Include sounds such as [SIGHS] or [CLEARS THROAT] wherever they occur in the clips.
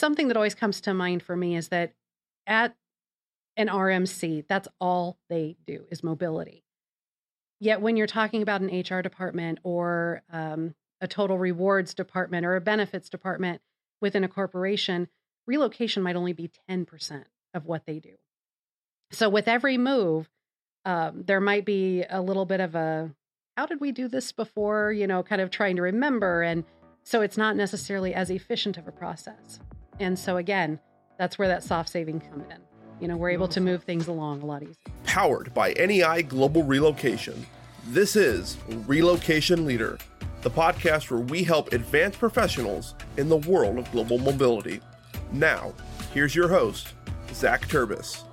something that always comes to mind for me is that at an RMC, that's all they do is mobility. Yet when you're talking about an HR department or um, a total rewards department or a benefits department within a corporation, relocation might only be 10% of what they do. So with every move, um, there might be a little bit of a how did we do this before, you know, kind of trying to remember. And so it's not necessarily as efficient of a process. And so again, that's where that soft saving comes in. You know, we're able to move things along a lot easier. Powered by NEI Global Relocation. This is Relocation Leader, the podcast where we help advanced professionals in the world of global mobility. Now, here's your host, Zach Turbis.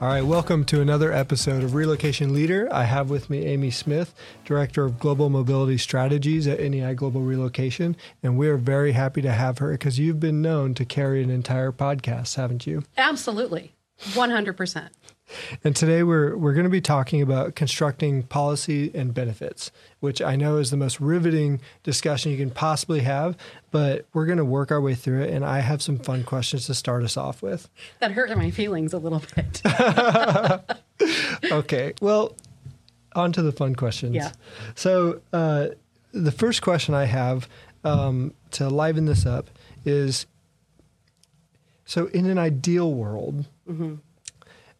All right, welcome to another episode of Relocation Leader. I have with me Amy Smith, Director of Global Mobility Strategies at NEI Global Relocation, and we are very happy to have her because you've been known to carry an entire podcast, haven't you? Absolutely. 100%. And today we're we're going to be talking about constructing policy and benefits, which I know is the most riveting discussion you can possibly have, but we're going to work our way through it and I have some fun questions to start us off with. That hurt my feelings a little bit. [LAUGHS] okay. Well, on to the fun questions. Yeah. So, uh, the first question I have um, to liven this up is so in an ideal world, mm-hmm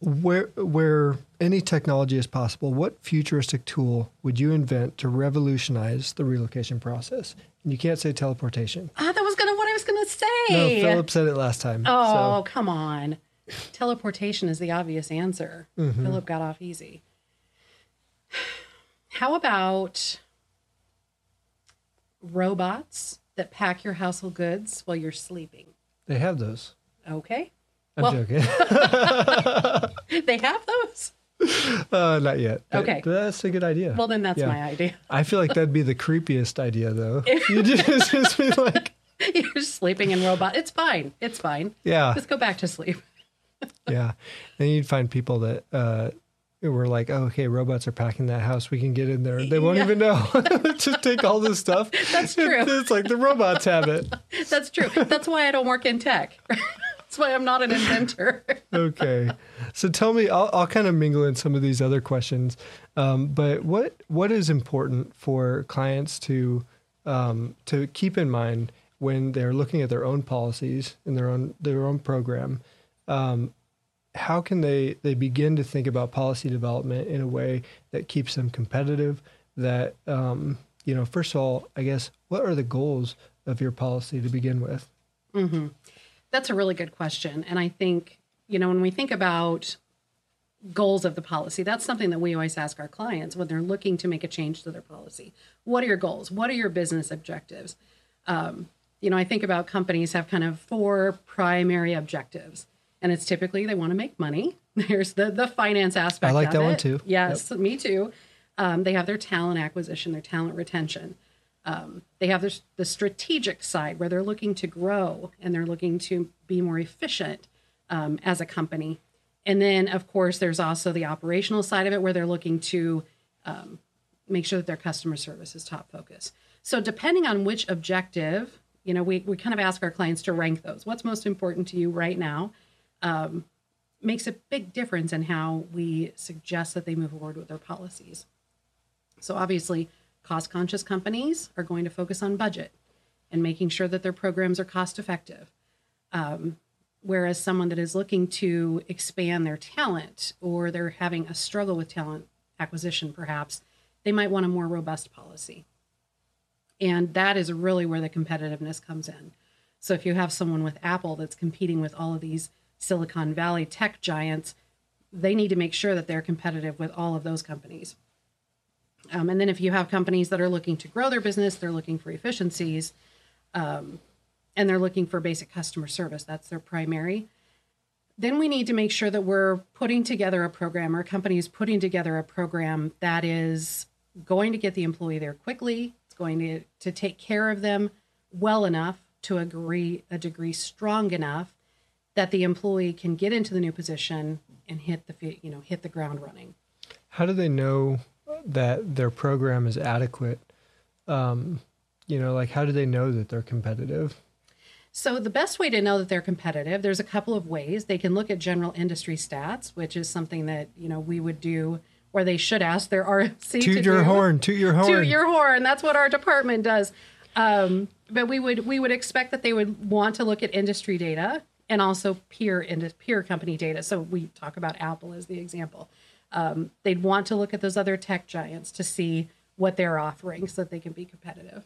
where where any technology is possible, what futuristic tool would you invent to revolutionize the relocation process? And you can't say teleportation. Ah, that was gonna what I was gonna say. No, Philip said it last time. Oh, so. come on. Teleportation is the obvious answer. Mm-hmm. Philip got off easy. [SIGHS] How about robots that pack your household goods while you're sleeping? They have those. Okay. I'm well, joking. [LAUGHS] they have those? Uh, not yet. Okay. But that's a good idea. Well, then that's yeah. my idea. I feel like that'd be the creepiest idea, though. [LAUGHS] you just, [LAUGHS] just be like, you're sleeping in robot. It's fine. It's fine. Yeah. Just go back to sleep. yeah. Then you'd find people that uh, were like, oh, okay, robots are packing that house. We can get in there. They won't yeah. even know. Just take all this stuff. That's true. it's like the robots have it. That's true. That's why I don't work in tech. That's why I'm not an inventor. [LAUGHS] okay, so tell me, I'll, I'll kind of mingle in some of these other questions, um, but what what is important for clients to um, to keep in mind when they're looking at their own policies in their own their own program? Um, how can they they begin to think about policy development in a way that keeps them competitive? That um, you know, first of all, I guess, what are the goals of your policy to begin with? Mm-hmm. That's a really good question. And I think, you know, when we think about goals of the policy, that's something that we always ask our clients when they're looking to make a change to their policy. What are your goals? What are your business objectives? Um, you know, I think about companies have kind of four primary objectives, and it's typically they want to make money. [LAUGHS] There's the the finance aspect. I like that it. one too. Yes, yep. me too. Um, they have their talent acquisition, their talent retention. Um, they have this, the strategic side where they're looking to grow and they're looking to be more efficient um, as a company. And then, of course, there's also the operational side of it where they're looking to um, make sure that their customer service is top focus. So, depending on which objective, you know, we, we kind of ask our clients to rank those. What's most important to you right now? Um, makes a big difference in how we suggest that they move forward with their policies. So, obviously, Cost conscious companies are going to focus on budget and making sure that their programs are cost effective. Um, whereas someone that is looking to expand their talent or they're having a struggle with talent acquisition, perhaps, they might want a more robust policy. And that is really where the competitiveness comes in. So if you have someone with Apple that's competing with all of these Silicon Valley tech giants, they need to make sure that they're competitive with all of those companies. Um, and then if you have companies that are looking to grow their business, they're looking for efficiencies, um, and they're looking for basic customer service. That's their primary. Then we need to make sure that we're putting together a program, or a company is putting together a program that is going to get the employee there quickly. It's going to, to take care of them well enough to agree a degree strong enough that the employee can get into the new position and hit the you know hit the ground running. How do they know that their program is adequate, um, you know, like how do they know that they're competitive? So the best way to know that they're competitive, there's a couple of ways. They can look at general industry stats, which is something that you know we would do, or they should ask their [LAUGHS] RMC. Toot to your do. horn, toot your horn. Toot your horn. That's what our department does. Um, but we would we would expect that they would want to look at industry data and also peer ind- peer company data. So we talk about Apple as the example. Um, they'd want to look at those other tech giants to see what they're offering so that they can be competitive.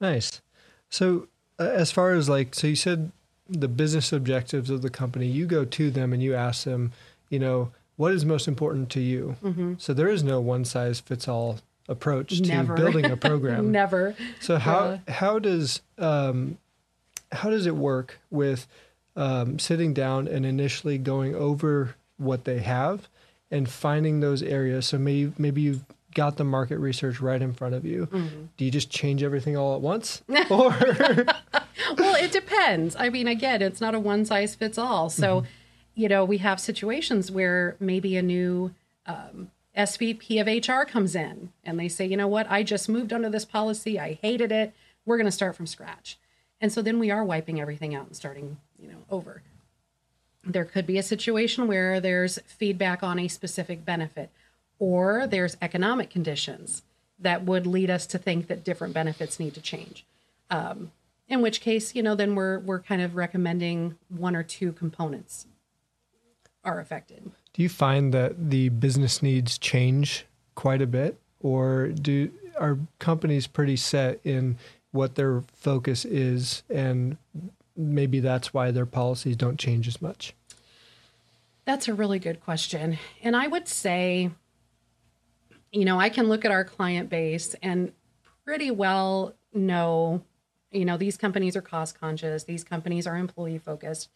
Nice. So, uh, as far as like, so you said the business objectives of the company, you go to them and you ask them, you know, what is most important to you? Mm-hmm. So there is no one size fits all approach Never. to building a [LAUGHS] program. Never. So how Yeah. how does um, how does it work with um, sitting down and initially going over what they have and finding those areas? So maybe maybe you've got the market research right in front of you. Mm-hmm. Do you just change everything all at once, or [LAUGHS] well, it depends. I mean, again, it's not a one size fits all. So, you know, we have situations where maybe a new um, SVP of HR comes in and they say, you know what, I just moved under this policy. I hated it. We're going to start from scratch. And so then we are wiping everything out and starting, you know, over. There could be a situation where there's feedback on a specific benefit, or there's economic conditions that would lead us to think that different benefits need to change. Um, in which case you know then we're we're kind of recommending one or two components are affected. Do you find that the business needs change quite a bit, or do are companies pretty set in what their focus is, and maybe that's why their policies don't change as much? that's a really good question. And i would say you know i can look at our client base and pretty well know you know these companies are cost conscious these companies are employee focused.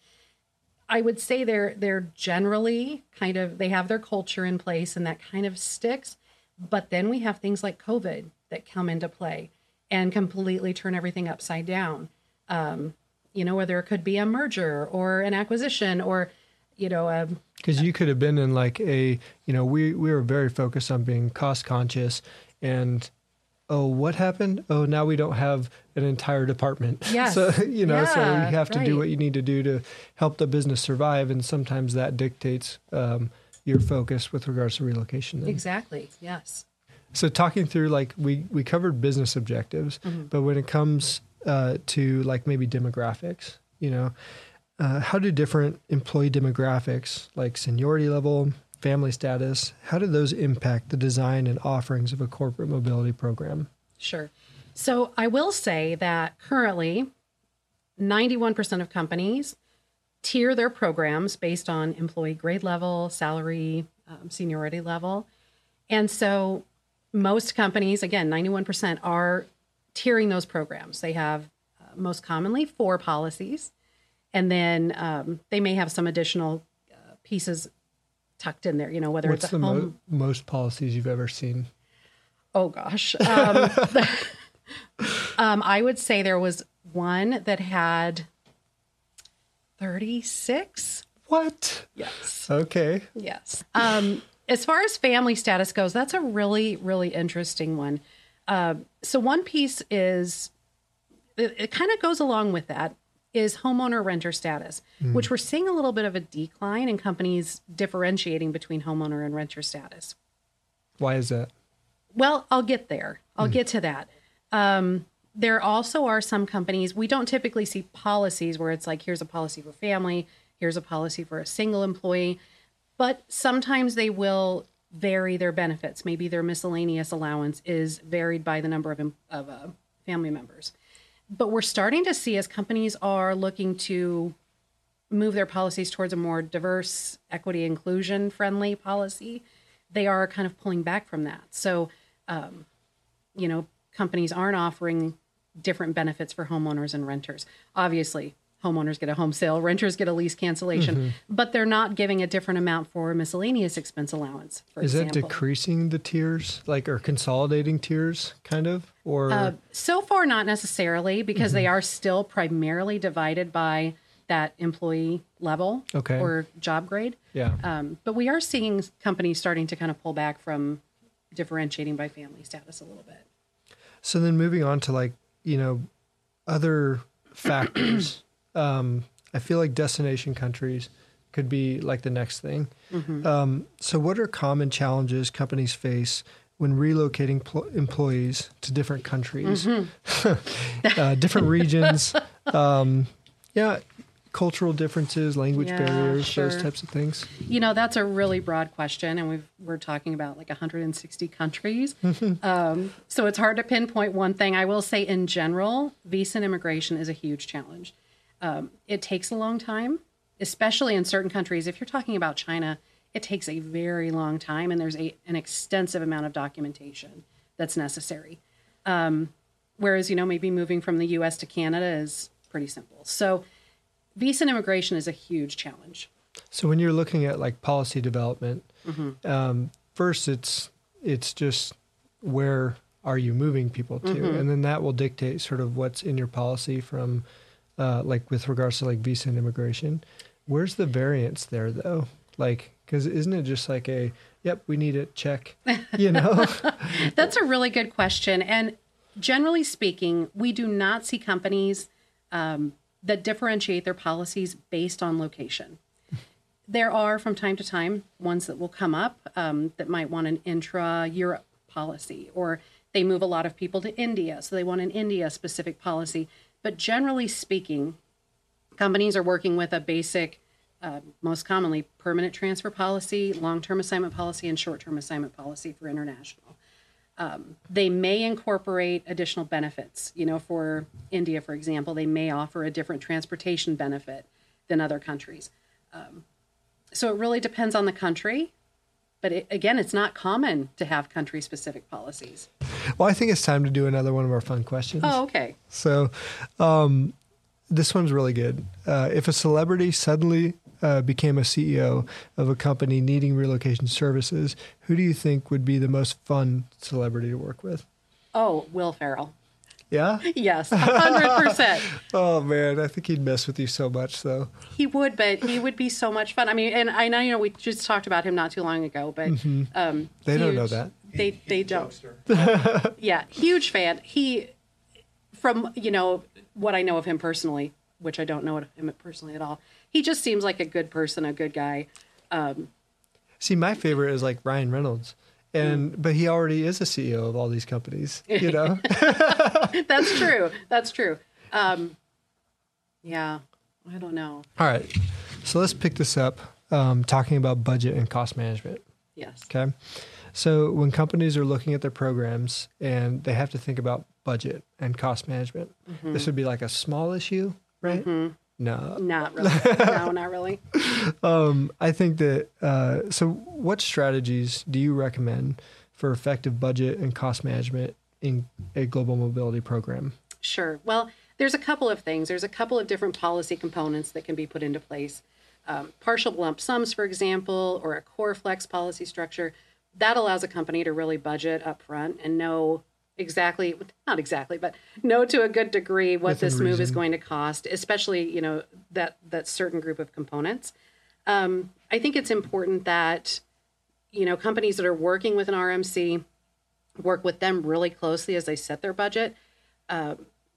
I would say they're they're generally kind of they have their culture in place and that kind of sticks. But then we have things like covid that come into play and completely turn everything upside down. Um, you know whether it could be a merger or an acquisition or you know a Because you could have been in like a, you know, we we were very focused on being cost conscious, and oh, what happened? Oh, now we don't have an entire department. [LAUGHS] Yes. so you know, so you have to do what you need to do to help the business survive, and sometimes that dictates um, your focus with regards to relocation. then. Exactly. Yes. So talking through like we we covered business objectives, Mm-hmm. but when it comes uh, to like maybe demographics, you know, uh, how do different employee demographics like seniority level, family status, how do those impact the design and offerings of a corporate mobility program? Sure. So I will say that currently, 91% of companies tier their programs based on employee grade level, salary, um, seniority level. And so most companies, again, 91% are tiering those programs. They have uh, most commonly four policies, and then um, they may have some additional uh, pieces tucked in there, you know, whether What's it's a the home. mo- most policies you've ever seen? Oh gosh. Um, [LAUGHS] um, I would say there was one that had 36. What? Yes. Okay. Yes. Um, as far as family status goes, that's a really, really interesting one. Uh, so, one piece is it, it kind of goes along with that is homeowner renter status, which we're seeing a little bit of a decline in companies differentiating between homeowner and renter status. Why is that? Well, I'll get there. I'll get to that. Um, there also are some companies, we don't typically see policies where it's like, here's a policy for family, here's a policy for a single employee, but sometimes they will vary their benefits. Maybe their miscellaneous allowance is varied by the number of, of uh, family members. But we're starting to see as companies are looking to move their policies towards a more diverse, equity, inclusion friendly policy, they are kind of pulling back from that. So, um, you know, companies aren't offering different benefits for homeowners and renters. Obviously, homeowners get a home sale, renters get a lease cancellation, but they're not giving a different amount for miscellaneous expense allowance, for example. Is that decreasing the tiers, like or consolidating tiers, kind of, or Uh, so far, not necessarily, because they are still primarily divided by that employee level Okay. or job grade. yeah? Um, but we are seeing companies starting to kind of pull back from differentiating by family status a little bit. So then moving on to like, you know, other factors. [CLEARS THROAT] um, I feel like destination countries could be like the next thing. Um, so, what are common challenges companies face when relocating pl- employees to different countries, [LAUGHS] uh, different regions? Um, yeah, cultural differences, language Yeah, barriers, sure. those types of things. You know, that's a really broad question, and we've, we're talking about like 160 countries. um, so it's hard to pinpoint one thing. I will say, in general, visa and immigration is a huge challenge. Um, it takes a long time, especially in certain countries. If you're talking about China, it takes a very long time, and there's a, an extensive amount of documentation that's necessary. Um, whereas, you know, maybe moving from the US to Canada is pretty simple. So, visa and immigration is a huge challenge. So when you're looking at like policy development, Mm-hmm. um, first it's it's just where are you moving people to, Mm-hmm. and then that will dictate sort of what's in your policy from uh, like with regards to like visa and immigration. Where's the variance there though? Like, because isn't it just like a yep, we need it check, you [LAUGHS] know? That's a really good question. And generally speaking, we do not see companies um, that differentiate their policies based on location. There are, from time to time, ones that will come up um, that might want an intra Europe policy, or they move a lot of people to India, so they want an India specific policy. But generally speaking, companies are working with a basic, uh, most commonly permanent transfer policy, long term assignment policy, and short term assignment policy for international. Um, they may incorporate additional benefits. You know, for India, for example, they may offer a different transportation benefit than other countries. Um, so it really depends on the country. But it, again, it's not common to have country specific policies. Well, I think it's time to do another one of our fun questions. Oh, okay. So, um, this one's really good. Uh, if a celebrity suddenly uh, became a CEO of a company needing relocation services, who do you think would be the most fun celebrity to work with? Oh, Will Ferrell. Yeah. [LAUGHS] Yes, 100%. [LAUGHS] Oh man, I think he'd mess with you so much, though. He would, but he would be so much fun. I mean, and I know you know we just talked about him not too long ago, but um, Mm-hmm. They don't know that. They they don't. [LAUGHS] yeah, huge fan. He from you know what I know of him personally, which I don't know him personally at all. He just seems like a good person, a good guy. See, my favorite is like Ryan Reynolds, and but he already is a CEO of all these companies. You know. [LAUGHS] [LAUGHS] That's true. That's true. Um, yeah, I don't know. all right, so let's pick this up. Um, talking about budget and cost management. Yes. Okay. So when companies are looking at their programs and they have to think about budget and cost management, this would be like a small issue, right? No. Not [LAUGHS] really. no, not really. Um, I think that, uh, so what strategies do you recommend for effective budget and cost management in a global mobility program? Sure. Well, there's a couple of things. There's a couple of different policy components that can be put into place. Um, partial lump sums, for example, or a core flex policy structure, that allows a company to really budget up front and know exactly, not exactly, but know to a good degree what Within this move is going to cost, especially, you know, that, that certain group of components. Um, I think it's important that, you know, companies that are working with an RMC work with them really closely as they set their budget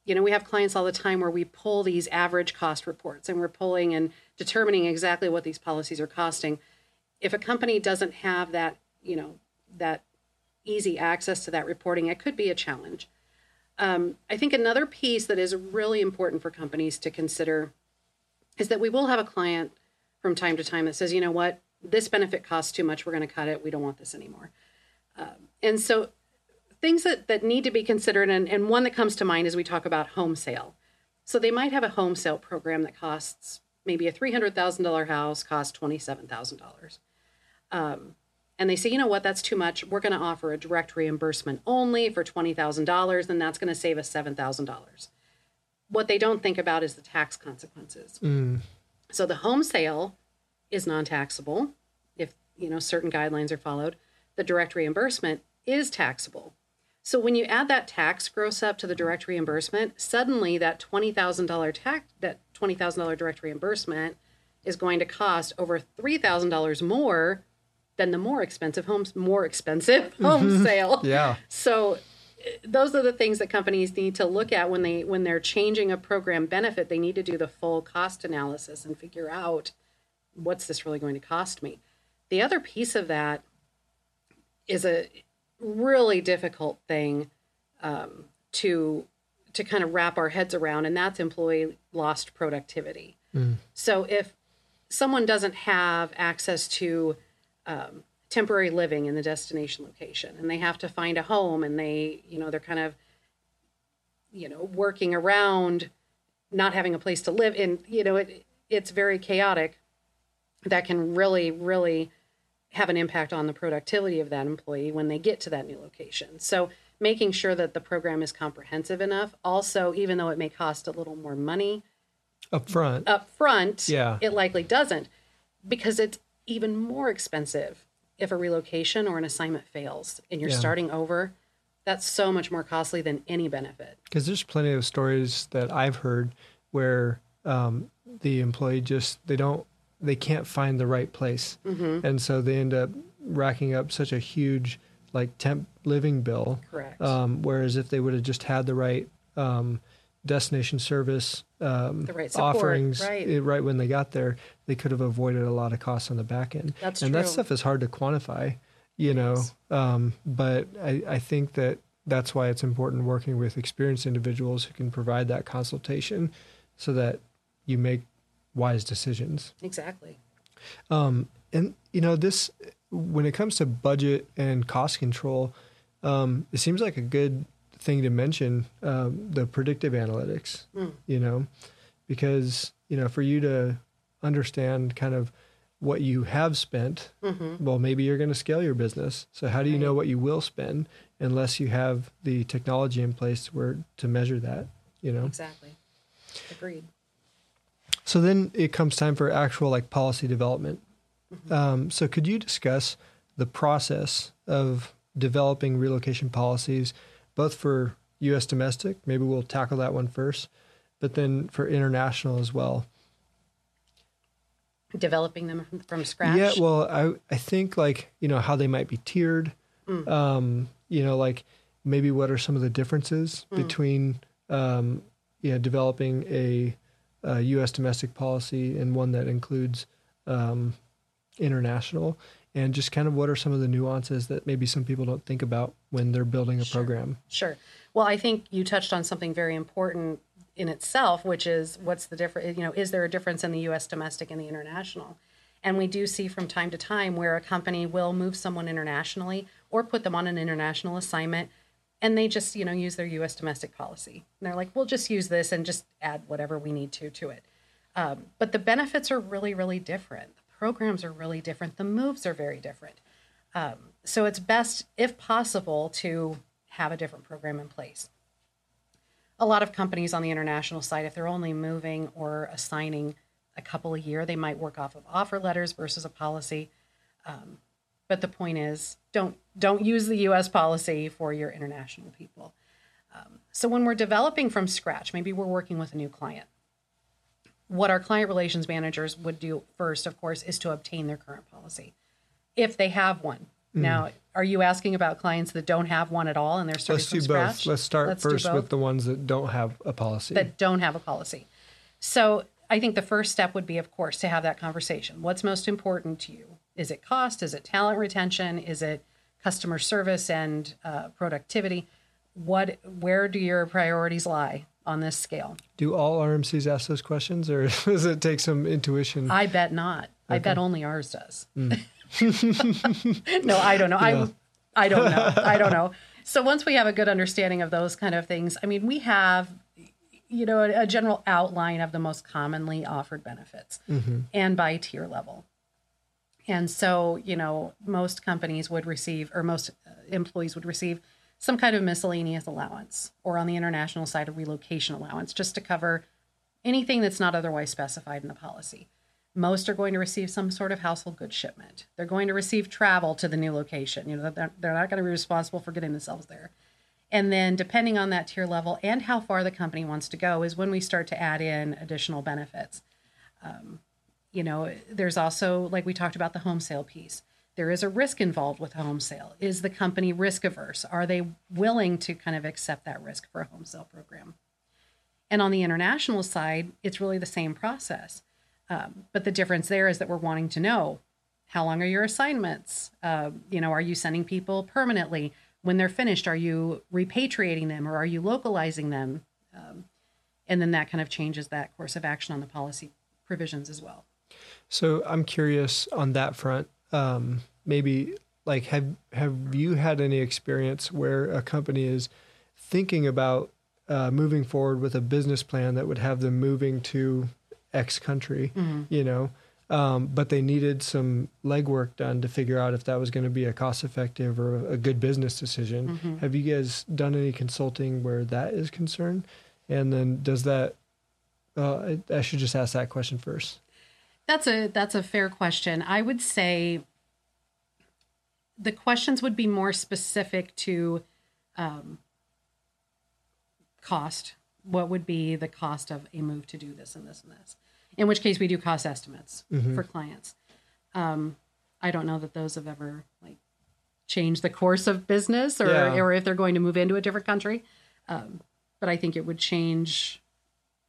you know, we have clients all the time where we pull these average cost reports and we're pulling and determining exactly what these policies are costing. If a company doesn't have that, you know, that easy access to that reporting, it could be a challenge. Um, I think another piece that is really important for companies to consider is that we will have a client from time to time that says, you know what, this benefit costs too much, we're going to cut it, we don't want this anymore. Um, and so things that, that need to be considered and, and one that comes to mind is we talk about home sale. So they might have a home sale program that costs maybe a $300000 house costs $27000 um, and they say you know what? That's too much. We're going to offer a direct reimbursement only for $20000 and that's going to save us $7000 what they don't think about is the tax consequences. Mm. So the home sale is non-taxable if you know certain guidelines are followed. The direct reimbursement is taxable. So when you add that tax gross up to the direct reimbursement, suddenly that twenty thousand dollar tax that twenty thousand dollar direct reimbursement is going to cost over three thousand dollars more than the more expensive homes more expensive [LAUGHS] home sale. Yeah. So those are the things that companies need to look at when they when they're changing a program benefit. They need to do the full cost analysis and figure out what's this really going to cost me. The other piece of that is a really difficult thing um, to to kind of wrap our heads around, and that's employee lost productivity. Mm. So if someone doesn't have access to um, temporary living in the destination location. And they have to find a home and they you know they're kind of you know working around not having a place to live. And you know it it's very chaotic that can really really have an impact on the productivity of that employee when they get to that new location. So making sure that the program is comprehensive enough. Also even though it may cost a little more money up front up front yeah. it likely doesn't because it's even more expensive if a relocation or an assignment fails and you're yeah. starting over, that's so much more costly than any benefit. Because there's plenty of stories that I've heard where um, the employee just they don't they can't find the right place, mm-hmm. and so they end up racking up such a huge like temp living bill. Correct. Um, whereas if they would have just had the right um, destination service um, right support, offerings right. It, right. when they got there, they could have avoided a lot of costs on the back end. That's and true. that stuff is hard to quantify, you know. Um, but I, I think that that's why it's important working with experienced individuals who can provide that consultation, so that you make wise decisions. Exactly. Um, and you know this when it comes to budget and cost control, um, it seems like a good thing to mention um, the predictive analytics, mm. you know, because, you know, for you to understand kind of what you have spent, mm-hmm. well, maybe you're going to scale your business. So, how do you know what you will spend unless you have the technology in place where to measure that, you know? Exactly. Agreed. So, then it comes time for actual like policy development. Mm-hmm. Um, so, could you discuss the process of developing relocation policies? Both for U.S. domestic. Maybe we'll tackle that one first, but then for international as well. Developing them from, from scratch. Yeah, well, I I think like you know how they might be tiered. Mm. Um, you know, like maybe what are some of the differences mm. between um, you know developing a, a, U.S. domestic policy and one that includes um, international and just kind of what are some of the nuances that maybe some people don't think about when they're building a sure. program? Sure. Well, I think you touched on something very important in itself, which is what's the difference? You know, is there a difference in the U.S. domestic and the international? And we do see from time to time where a company will move someone internationally or put them on an international assignment and they just, you know, use their US domestic policy. And they're like, we'll just use this and just add whatever we need to to it. Um, but the benefits are really, really different programs are really different. The moves are very different. Um, so it's best, if possible, to have a different program in place. A lot of companies on the international side, if they're only moving or assigning a couple a year, they might work off of offer letters versus a policy. Um, but the point is, don't don't use the U.S. policy for your international people. Um, so when we're developing from scratch, maybe we're working with a new client what our client relations managers would do first, of course, is to obtain their current policy if they have one. Mm. Now, are you asking about clients that don't have one at all and they're starting Let's from do scratch? both. Let's start Let's first with the ones that don't have a policy. That don't have a policy. So I think the first step would be, of course, to have that conversation. What's most important to you? Is it cost? Is it talent retention? Is it customer service and uh, productivity? What, where do your priorities lie? On this scale. Do all RMCs ask those questions, or [LAUGHS] does it take some intuition? I bet not. Okay. I bet only ours does. Mm. [LAUGHS] no, I don't know. Yeah. I I don't know. [LAUGHS] I don't know. So once we have a good understanding of those kind of things, I mean, we have you know a, a general outline of the most commonly offered benefits mm-hmm. and by tier level. And so, you know, most companies would receive or most employees would receive some kind of miscellaneous allowance, or on the international side, a relocation allowance, just to cover anything that's not otherwise specified in the policy. Most are going to receive some sort of household goods shipment. They're going to receive travel to the new location. You know, they're, they're not going to be responsible for getting themselves there. And then, depending on that tier level and how far the company wants to go, is when we start to add in additional benefits. Um, you know, there's also, like we talked about, the home sale piece there is a risk involved with a home sale. Is the company risk averse? Are they willing to kind of accept that risk for a home sale program? And on the international side, it's really the same process. Um, but the difference there is that we're wanting to know how long are your assignments? Uh, you know, are you sending people permanently? When they're finished, are you repatriating them or are you localizing them? Um, and then that kind of changes that course of action on the policy provisions as well. So I'm curious on that front. Um, maybe like have have you had any experience where a company is thinking about uh, moving forward with a business plan that would have them moving to X country, mm-hmm. you know, um, but they needed some legwork done to figure out if that was going to be a cost effective or a good business decision. Mm-hmm. Have you guys done any consulting where that is concerned? And then does that? Uh, I should just ask that question first. That's a that's a fair question. I would say the questions would be more specific to um, cost. What would be the cost of a move to do this and this and this? In which case, we do cost estimates mm-hmm. for clients. Um, I don't know that those have ever like changed the course of business or yeah. or if they're going to move into a different country. Um, but I think it would change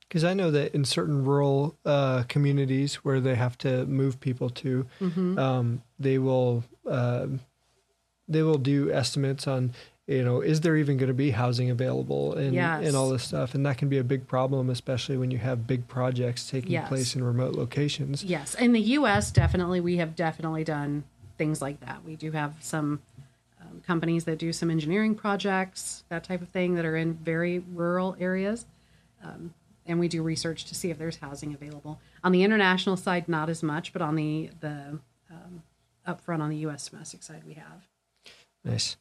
because I know that in certain rural uh, communities where they have to move people to, mm-hmm. um, they will uh, they will do estimates on you know is there even going to be housing available and yes. and all this stuff and that can be a big problem especially when you have big projects taking yes. place in remote locations yes in the us definitely we have definitely done things like that we do have some um, companies that do some engineering projects that type of thing that are in very rural areas um, and we do research to see if there's housing available on the international side not as much but on the the um, upfront on the us domestic side we have Nice.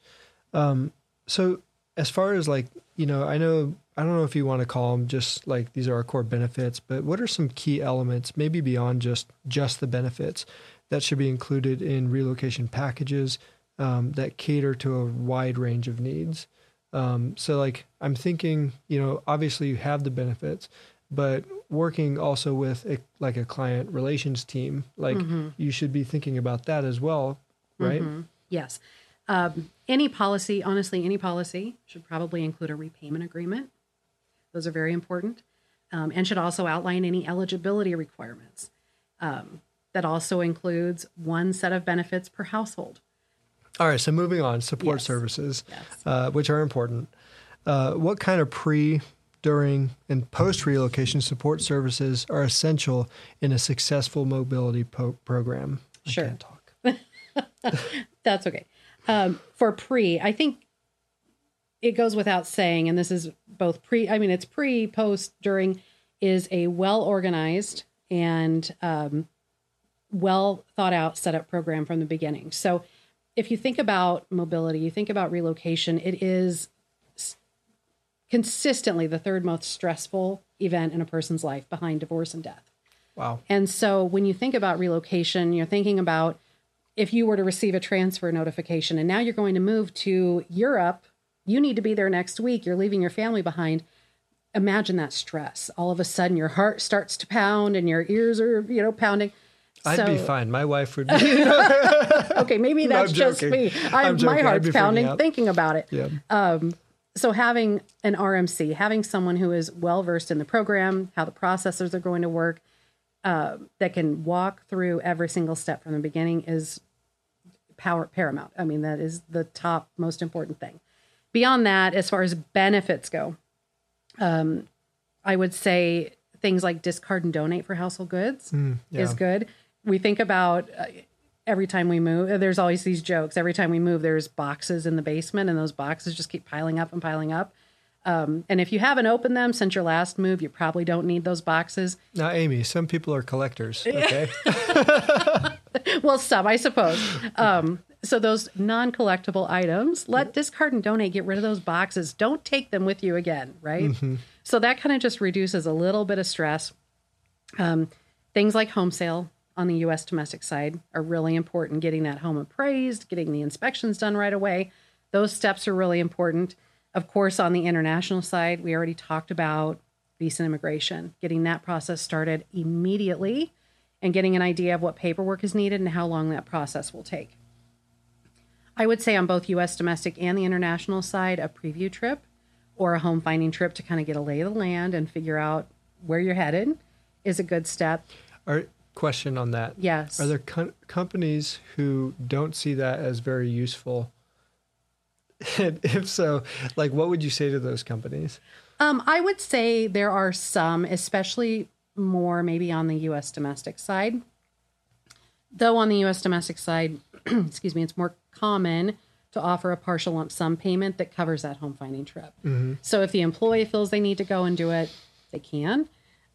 Um, so as far as like, you know, I know, I don't know if you want to call them just like these are our core benefits, but what are some key elements, maybe beyond just, just the benefits that should be included in relocation packages um, that cater to a wide range of needs? Um, so like, I'm thinking, you know, obviously you have the benefits, but working also with a, like a client relations team, like mm-hmm. you should be thinking about that as well, right? Mm-hmm. Yes. Um, any policy, honestly, any policy should probably include a repayment agreement. Those are very important, um, and should also outline any eligibility requirements. Um, that also includes one set of benefits per household. All right, so moving on, support yes. services, yes. Uh, which are important. Uh, what kind of pre, during, and post relocation support services are essential in a successful mobility po- program? I sure. [LAUGHS] That's okay. Um, for pre, I think it goes without saying, and this is both pre, I mean, it's pre, post, during, is a well organized and um, well thought out setup program from the beginning. So if you think about mobility, you think about relocation, it is consistently the third most stressful event in a person's life behind divorce and death. Wow. And so when you think about relocation, you're thinking about if you were to receive a transfer notification and now you're going to move to Europe, you need to be there next week. You're leaving your family behind. Imagine that stress. All of a sudden, your heart starts to pound and your ears are, you know, pounding. I'd so, be fine. My wife would be. [LAUGHS] okay, maybe that's no, just me. I, am my heart's pounding thinking about it. Yeah. Um, so having an RMC, having someone who is well versed in the program, how the processors are going to work, uh, that can walk through every single step from the beginning is power paramount. I mean, that is the top most important thing. Beyond that, as far as benefits go, um, I would say things like discard and donate for household goods mm, yeah. is good. We think about uh, every time we move, there's always these jokes. Every time we move, there's boxes in the basement, and those boxes just keep piling up and piling up. Um, and if you haven't opened them since your last move, you probably don't need those boxes. Now, Amy, some people are collectors. [LAUGHS] Okay. well, some, I suppose. Um, so those non-collectible items, let discard and donate. Get rid of those boxes. Don't take them with you again, right? Mm-hmm. So that kind of just reduces a little bit of stress. Um, things like home sale on the U.S. domestic side are really important. Getting that home appraised, getting the inspections done right away. Those steps are really important. Of course, on the international side, we already talked about visa and immigration, getting that process started immediately and getting an idea of what paperwork is needed and how long that process will take. I would say on both US domestic and the international side, a preview trip or a home finding trip to kind of get a lay of the land and figure out where you're headed is a good step. Our question on that. Yes. Are there co- companies who don't see that as very useful? [LAUGHS] And if so, like what would you say to those companies? Um, I would say there are some, especially more maybe on the U.S. domestic side. Though on the U.S. domestic side, [CLEARS THROAT] excuse me, it's more common to offer a partial lump sum payment that covers that home finding trip. So if the employee feels they need to go and do it, they can.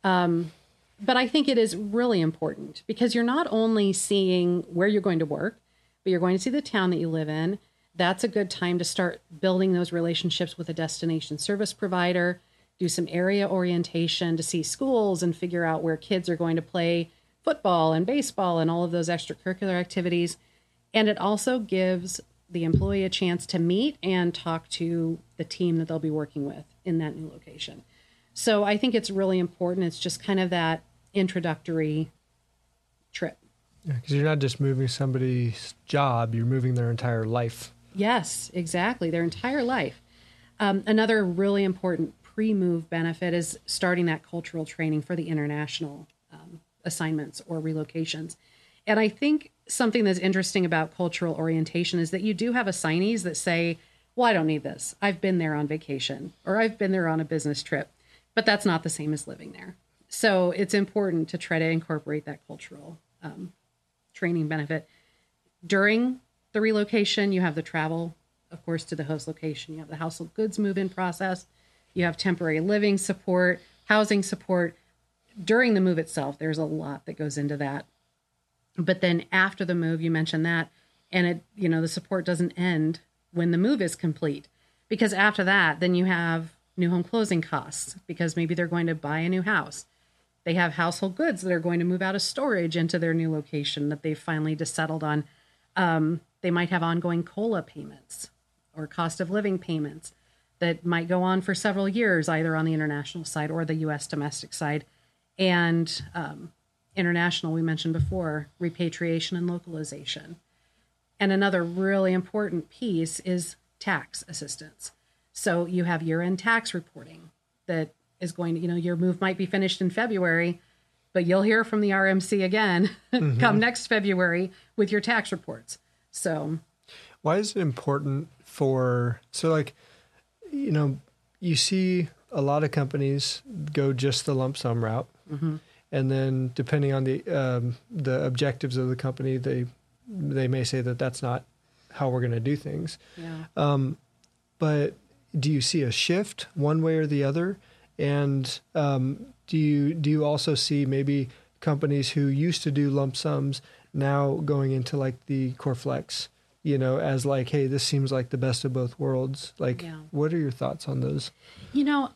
Um, but I think it is really important because you're not only seeing where you're going to work, but you're going to see the town that you live in. That's a good time to start building those relationships with a destination service provider, do some area orientation to see schools and figure out where kids are going to play football and baseball and all of those extracurricular activities. And it also gives the employee a chance to meet and talk to the team that they'll be working with in that new location. So I think it's really important. It's just kind of that introductory trip. Because you're not just moving somebody's job, you're moving their entire life. Yes, exactly. Their entire life. Um, another really important pre move benefit is starting that cultural training for the international um, assignments or relocations. And I think something that's interesting about cultural orientation is that you do have assignees that say, Well, I don't need this. I've been there on vacation or I've been there on a business trip. But that's not the same as living there. So it's important to try to incorporate that cultural um, training benefit. During the relocation, you have the travel, of course, to the host location. You have the household goods move in process. You have temporary living support, housing support. During the move itself, there's a lot that goes into that. But then after the move, you mentioned that, and it, you know, the support doesn't end when the move is complete. Because after that, then you have new home closing costs because maybe they're going to buy a new house. They have household goods that are going to move out of storage into their new location that they've finally just settled on. Um, they might have ongoing COLA payments or cost of living payments that might go on for several years, either on the international side or the US domestic side. And um, international, we mentioned before, repatriation and localization. And another really important piece is tax assistance. So you have year end tax reporting that is going to, you know, your move might be finished in February, but you'll hear from the RMC again [LAUGHS] mm-hmm. come next February with your tax reports. So, Why is it important for so like you know you see a lot of companies go just the lump sum route, mm-hmm. and then depending on the um, the objectives of the company, they they may say that that's not how we're going to do things. yeah. Um, but do you see a shift one way or the other? And um, do you do you also see maybe companies who used to do lump sums now going into like the core flex, you know, as like, hey, this seems like the best of both worlds. Like, Yeah. what are your thoughts on those? You know,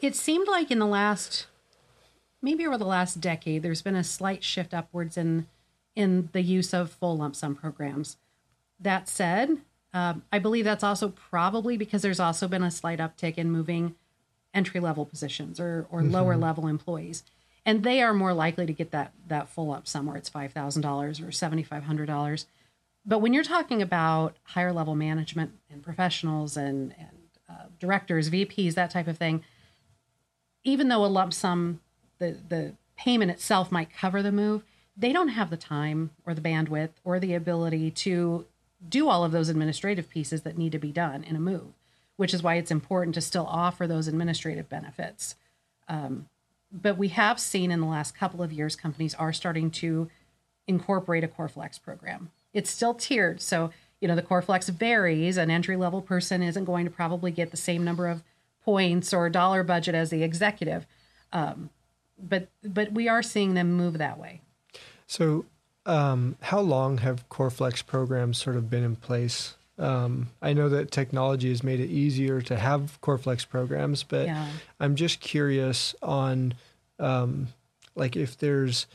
it seemed like in the last, maybe over the last decade, there's been a slight shift upwards in in the use of full lump sum programs. That said, um, I believe that's also probably because there's also been a slight uptick in moving entry level positions or or lower level employees, and they are more likely to get that that full up somewhere. it's five thousand dollars or seventy five hundred dollars. But when you're talking about higher level management and professionals and and uh, directors, VPs, that type of thing, even though a lump sum, the the payment itself might cover the move, they don't have the time or the bandwidth or the ability to do all of those administrative pieces that need to be done in a move, which is why it's important to still offer those administrative benefits. Um, but we have seen in the last couple of years, companies are starting to incorporate a core flex program. It's still tiered. So, you know, the core flex varies. An entry level person isn't going to probably get the same number of points or dollar budget as the executive. Um, but but we are seeing them move that way. So, um, how long have core flex programs sort of been in place? Um, I know that technology has made it easier to have CoreFlex programs, but Yeah. I'm just curious on um, like if there's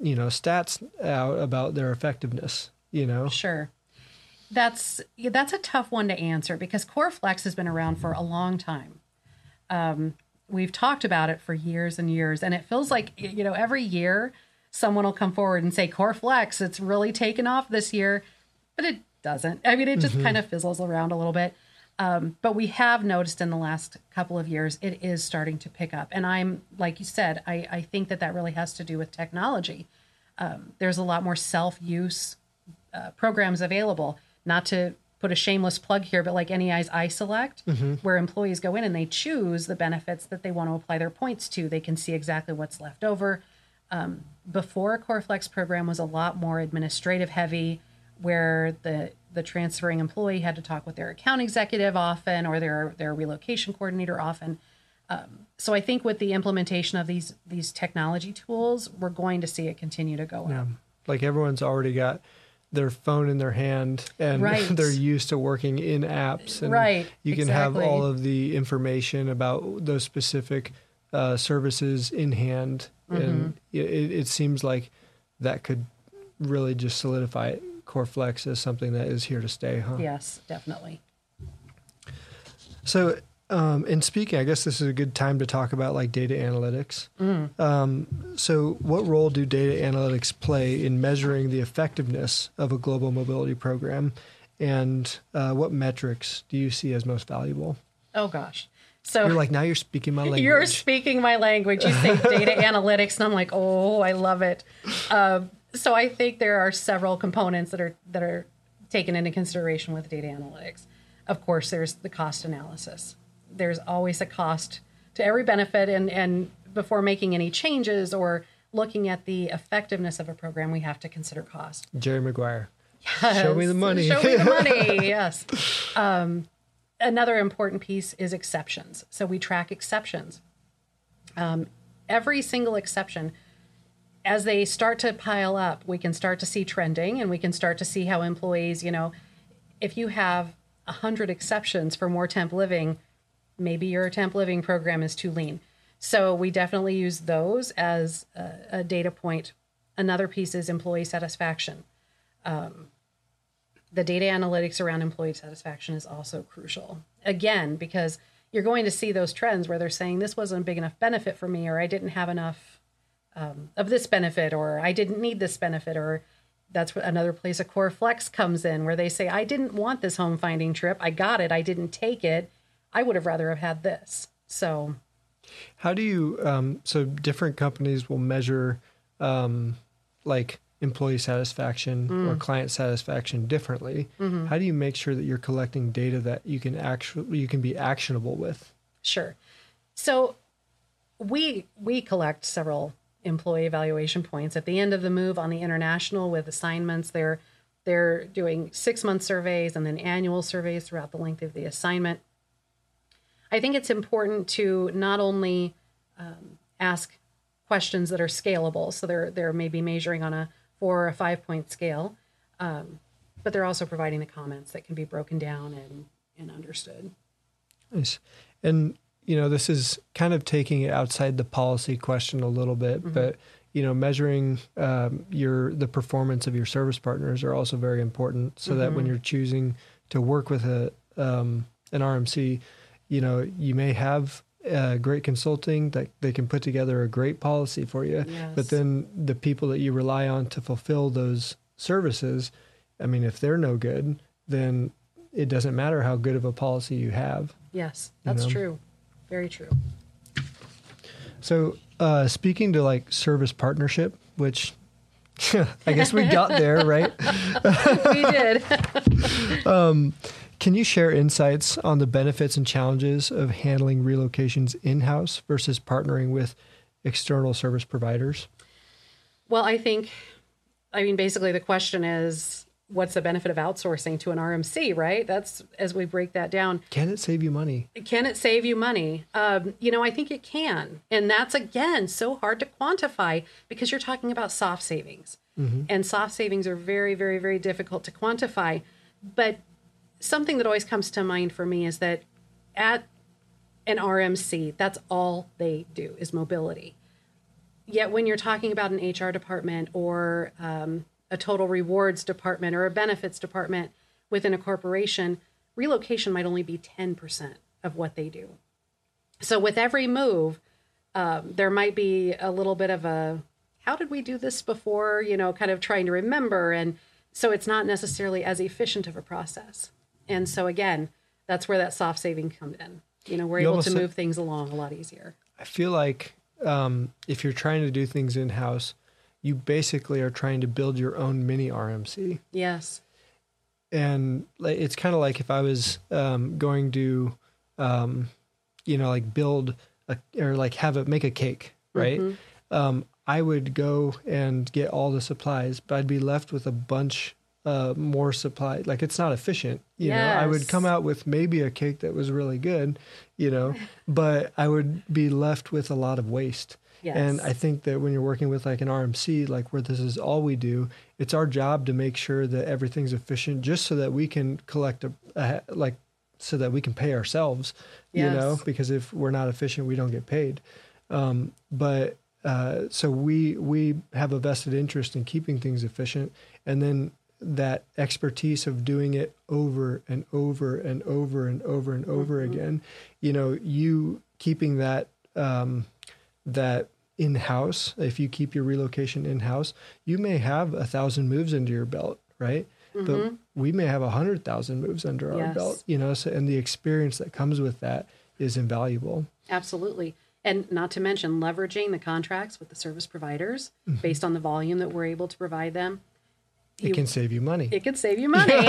you know stats out about their effectiveness. You know, Sure. That's yeah, that's a tough one to answer because CoreFlex has been around for a long time. Um, we've talked about it for years and years, and it feels like you know every year someone will come forward and say CoreFlex, it's really taken off this year, but it doesn't. I mean, it just kind of fizzles around a little bit. Um, but we have noticed in the last couple of years it is starting to pick up. And I'm, like you said, I, I think that that really has to do with technology. Um, there's a lot more self use uh, programs available. Not to put a shameless plug here, but like NEI's iSelect, where employees go in and they choose the benefits that they want to apply their points to. They can see exactly what's left over. Um, before CoreFlex program was a lot more administrative heavy, where the the transferring employee had to talk with their account executive often or their their relocation coordinator often. Um, so I think with the implementation of these these technology tools, we're going to see it continue to go up. Like everyone's already got their phone in their hand and Right. [LAUGHS] they're used to working in apps and Right, you can have all of the information about those specific uh, services in hand Mm-hmm. and it, it seems like that could really just solidify core flex is something that is here to stay huh Yes, definitely. So, um, in speaking, I guess this is a good time to talk about like data analytics. Um, so, what role do data analytics play in measuring the effectiveness of a global mobility program, and uh, what metrics do you see as most valuable? Oh gosh. So You're like now you're speaking my [LAUGHS] language. You're speaking my language. You say data [LAUGHS] analytics, and I'm like, oh, I love it. Um, so I think there are several components that are that are taken into consideration with data analytics. Of course, there's the cost analysis. There's always a cost to every benefit, and and before making any changes or looking at the effectiveness of a program, we have to consider cost. Jerry Maguire. Show me the money. Show me the money. [LAUGHS] yes. Um, another important piece is exceptions. So we track exceptions. Um, every single exception, as they start to pile up, we can start to see trending and we can start to see how employees, you know, if you have 100 exceptions for more temp living, maybe your temp living program is too lean. So we definitely use those as a, a data point. Another piece is employee satisfaction um, the data analytics around employee satisfaction is also crucial. Again, because you're going to see those trends where they're saying this wasn't a big enough benefit for me, or I didn't have enough um, of this benefit, or I didn't need this benefit, or that's what another place a core flex comes in where they say I didn't want this home finding trip, I got it, I didn't take it, I would have rather have had this. So How do you? Um, so different companies will measure, um, like employee satisfaction Mm. or client satisfaction differently. Mm-hmm. How do you make sure that you're collecting data that you can actually you can be actionable with? Sure. So we we collect several employee evaluation points at the end of the move on the international with assignments. They're they're doing six month surveys and then annual surveys throughout the length of the assignment. I think it's important to not only um, ask questions that are scalable, so they're they're maybe measuring on a four or a five point scale, um, but they're also providing the comments that can be broken down and and understood. Nice. And you know, this is kind of taking it outside the policy question a little bit, Mm-hmm. but you know, measuring um, your the performance of your service partners are also very important, so that Mm-hmm. when you're choosing to work with a um, an RMC, you know, you may have uh, great consulting that they can put together a great policy for you, but then the people that you rely on to fulfill those services, I mean, if they're no good, then it doesn't matter how good of a policy you have. Yes, that's know? true. Very true. So, uh, speaking to like service partnership, which [LAUGHS] I guess we got there, right? [LAUGHS] we did. [LAUGHS] Can you share insights on the benefits and challenges of handling relocations in house versus partnering with external service providers? well, I think, I mean, basically the question is what's the benefit of outsourcing to an RMC, right? That's as we break that down. Can it save you money? Can it save you money? Um, you know, I think it can. And that's, again, so hard to quantify because you're talking about soft savings. And soft savings are very, very, very difficult to quantify. But something that always comes to mind for me is that at an RMC, that's all they do is mobility. Yet when you're talking about an HR department or um, a total rewards department or a benefits department within a corporation, relocation might only be 10% of what they do. So with every move, um, there might be a little bit of a how did we do this before? You know, kind of trying to remember and So it's not necessarily as efficient of a process. And so again, that's where that soft saving comes in. You know, we're You able to move things along a lot easier. I feel like um, if you're trying to do things in house, you basically are trying to build your own mini RMC. Yes. and it's kind of like if I was um, going to, um, you know, like build a, or like have a make a cake, right? Um, I would go and get all the supplies, but I'd be left with a bunch uh, more supply. Like it's not efficient, you know. I would come out with maybe a cake that was really good, you know, [LAUGHS] but I would be left with a lot of waste. Yes. And I think that when you're working with like an RMC, like where this is all we do, it's our job to make sure that everything's efficient, just so that we can collect a, a like, so that we can pay ourselves, you know. Because if we're not efficient, we don't get paid. Um, but uh, so we we have a vested interest in keeping things efficient, and then that expertise of doing it over and over and over and over and over again. You know, you keeping that um, that in house. If you keep your relocation in house, you may have a thousand moves under your belt, right? But we may have a hundred thousand moves under our Yes. belt. You know, so and the experience that comes with that is invaluable. Absolutely. And not to mention leveraging the contracts with the service providers Mm-hmm. based on the volume that we're able to provide them. It You- can save you money. It can save you money. [LAUGHS]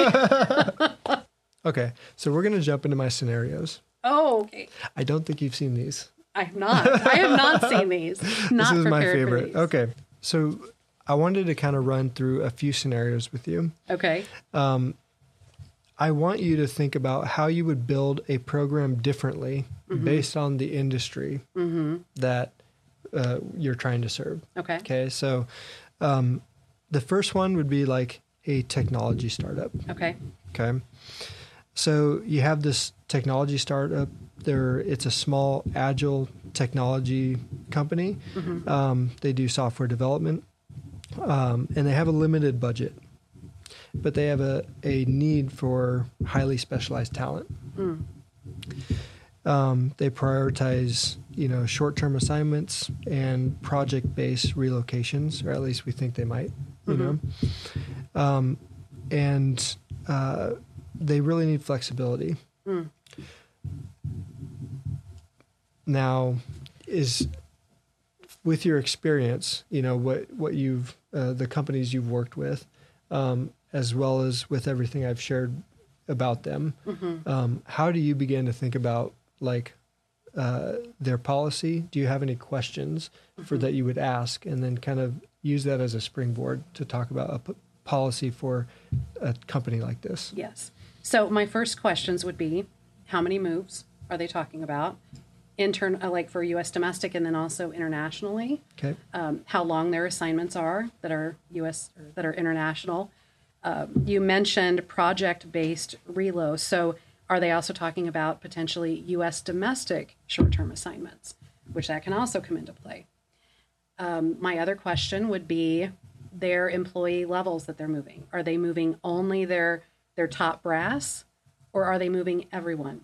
[LAUGHS] Okay, so we're gonna jump into my scenarios. oh, okay. I don't think you've seen these. I have not. I have not [LAUGHS] seen these. Not this is my favorite. Okay, so I wanted to kind of run through a few scenarios with you. Okay. Um, I want you to think about how you would build a program differently based on the industry that uh, you're trying to serve. Okay. Okay, so um, the first one would be like a technology startup. Okay. Okay. So you have this technology startup. There, it's a small, agile technology company. Um, they do software development, um, and they have a limited budget, but they have a, a need for highly specialized talent. Um, they prioritize, you know, short-term assignments and project-based relocations, or at least we think they might. You know, um, and uh, they really need flexibility. Now, is with your experience, you know what what you've uh, the companies you've worked with, um, as well as with everything I've shared about them. Um, how do you begin to think about like uh, their policy? Do you have any questions for that you would ask, and then kind of use that as a springboard to talk about a p- policy for a company like this? Yes. So my first questions would be, how many moves are they talking about? Intern, uh, like for U.S. domestic, and then also internationally. Okay. um, how long their assignments are that are U.S. or that are international. Um, you mentioned project-based relo, so are they also talking about potentially U.S. domestic short-term assignments, which that can also come into play? Um, my other question would be their employee levels that they're moving. Are they moving only their their top brass, or are they moving everyone?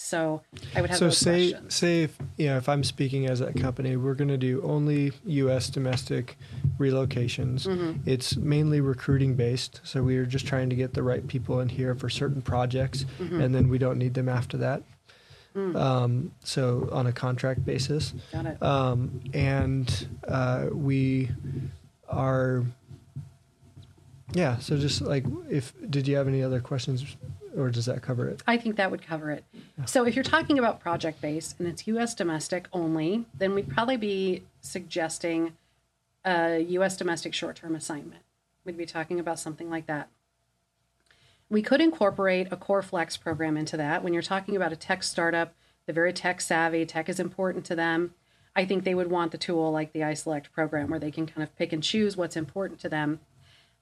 So I would have So those say questions. say if you know if I'm speaking as a company, we're going to do only U.S. domestic relocations. Mm-hmm. It's mainly recruiting based, so we are just trying to get the right people in here for certain projects, Mm-hmm. and then we don't need them after that. Mm. Um, so on a contract basis, Got it. um, and uh, we are. Yeah. So just like if did you have any other questions, or does that cover it? I think that would cover it. So if you're talking about project based and it's US domestic only, then we'd probably be suggesting a US domestic short term assignment. We'd be talking about something like that. We could incorporate a core flex program into that. When you're talking about a tech startup, they're very tech savvy, tech is important to them. I think they would want the tool like the iSelect program where they can kind of pick and choose what's important to them.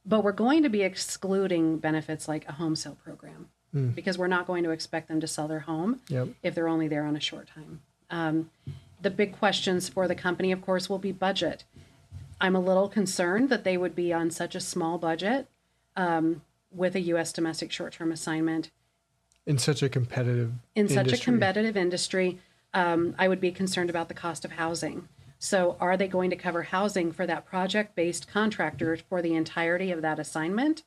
But we're going to be excluding benefits like a home sale program because we're not going to expect them to sell their home Yep. if they're only there on a short time. Um, the big questions for the company, of course, will be budget. I'm a little concerned that they would be on such a small budget um, with a U.S. domestic short term assignment in such a competitive in such a industry. competitive industry, um, I would be concerned about the cost of housing. So, are they going to cover housing for that project based contractor for the entirety of that assignment?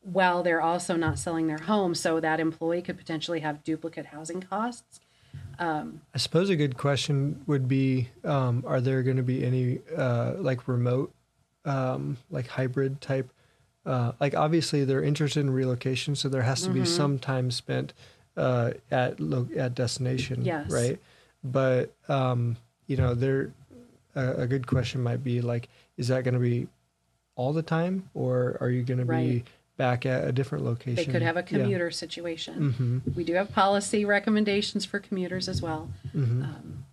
while they're also not selling their home. So that employee could potentially have duplicate housing costs. I suppose a good question would be: um, Are there going to be any uh, like remote, um, like hybrid type? Uh, like obviously they're interested in relocation, so there has to Mm-hmm. be some time spent uh, at lo- at destination, Yes. right? But um, you know, there a, a good question might be like, is that going to be all the time, or are you going to be back at a different location? They could have a Yeah. commuter situation. Mhm. We do have policy recommendations for commuters as well. Mhm. Um,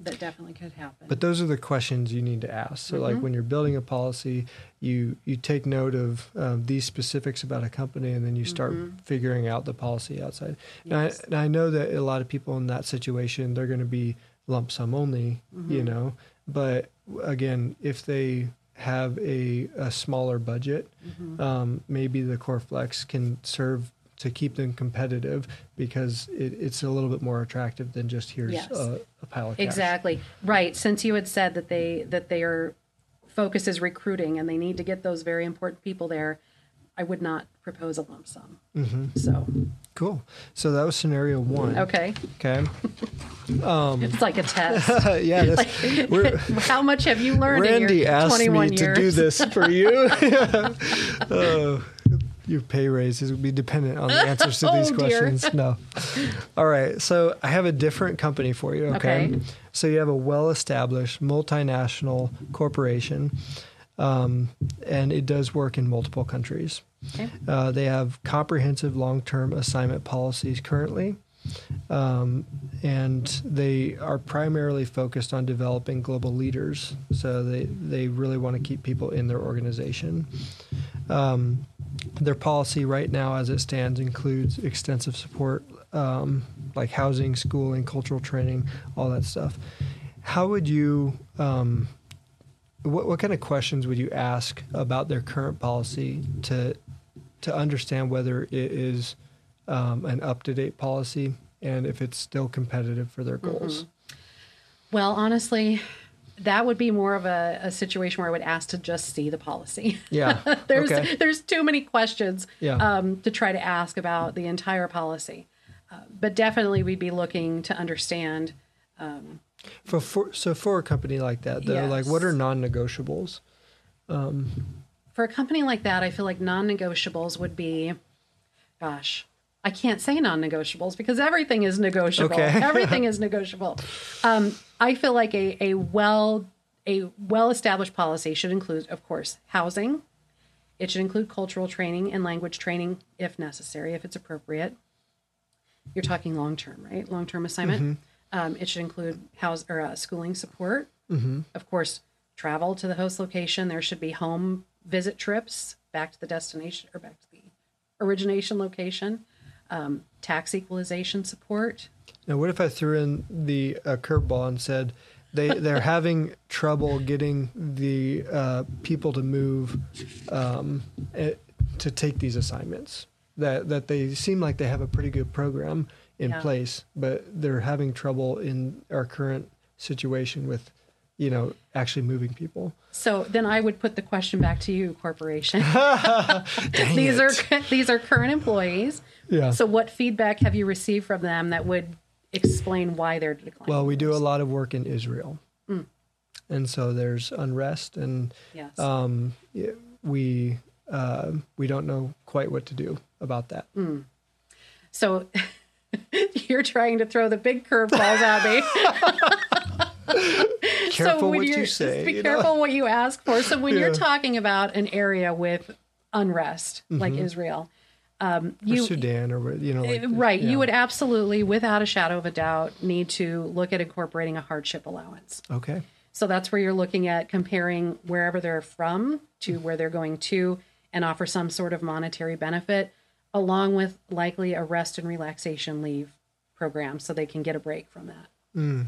that definitely could happen. But those are the questions you need to ask. So, like Mhm. when you're building a policy, you you take note of um, these specifics about a company, and then you start Mhm. figuring out the policy outside. And, I, and I know that a lot of people in that situation they're going to be lump sum only, you Mhm. know. But again, if they have a, a smaller budget, Mhm. um, maybe the core flex can serve to keep them competitive because it, it's a little bit more attractive than just here's Yes. a, a pile of cash. Exactly. Right. Since you had said that they that their focus is recruiting and they need to get those very important people there, I would not propose a lump sum. Mm-hmm. So Cool. So that was scenario one. okay, Okay. Um, it's like a test. [LAUGHS] yeah. Like, [LAUGHS] we're, [LAUGHS] how much have you learned Randy asked 21 me years? to do this for you. oh, your pay raises will be dependent on the answers to these Oh, dear. questions. No. All right. So I have a different company for you. Okay. Okay. So you have a well-established multinational corporation, um, and it does work in multiple countries. Okay. Uh, they have comprehensive long-term assignment policies currently, um, and they are primarily focused on developing global leaders. So they they really want to keep people in their organization. Um, their policy right now, as it stands, includes extensive support, um, like housing, schooling, cultural training, all that stuff. How would you? Um, what, what kind of questions would you ask about their current policy to to understand whether it is um, an up to date policy and if it's still competitive for their goals? Well, honestly, that would be more of a, a situation where I would ask to just see the policy. Yeah. [LAUGHS] there's okay. there's too many questions Yeah. um, to try to ask about the entire policy. Uh, but definitely, we'd be looking to understand. For, for so for a company like that, though, like what are non negotiables? For a company like that, I feel like non-negotiables would be, gosh, I can't say non-negotiables because everything is negotiable. Okay. [LAUGHS] everything is negotiable. Um, I feel like a, a well a well-established policy should include, of course, housing. It should include cultural training and language training if necessary, if it's appropriate. You're talking long-term, right? Long-term assignment. Um, it should include house or uh, schooling support. Of course, travel to the host location. There should be home visit trips back to the destination or back to the origination location. Um, tax equalization support. Now, what if I threw in the uh, curveball and said they they're [LAUGHS] having trouble getting the uh, people to move um, eh, to take these assignments? That that they seem like they have a pretty good program in Yeah. place, but they're having trouble in our current situation with, you know, actually moving people. So then I would put the question back to you, corporation. [LAUGHS] [LAUGHS] These it. are these are current employees. yeah. So what feedback have you received from them that would explain why they're declining? Well, we do a lot of work in Israel, and so there's unrest, and Yes. um, we uh, we don't know quite what to do about that. So [LAUGHS] [LAUGHS] you're trying to throw the big curveballs at me. [LAUGHS] Careful so when what you're, say. Be you know? careful what you ask for. So when Yeah. you're talking about an area with unrest, like Israel, um, Mm-hmm. Or you Sudan, or you know, like, Uh, right, yeah. you would absolutely, without a shadow of a doubt, need to look at incorporating a hardship allowance. Okay. So that's where you're looking at comparing wherever they're from to Mm-hmm. where they're going to and offer some sort of monetary benefit, along with likely a rest and relaxation leave program so they can get a break from that. Mm,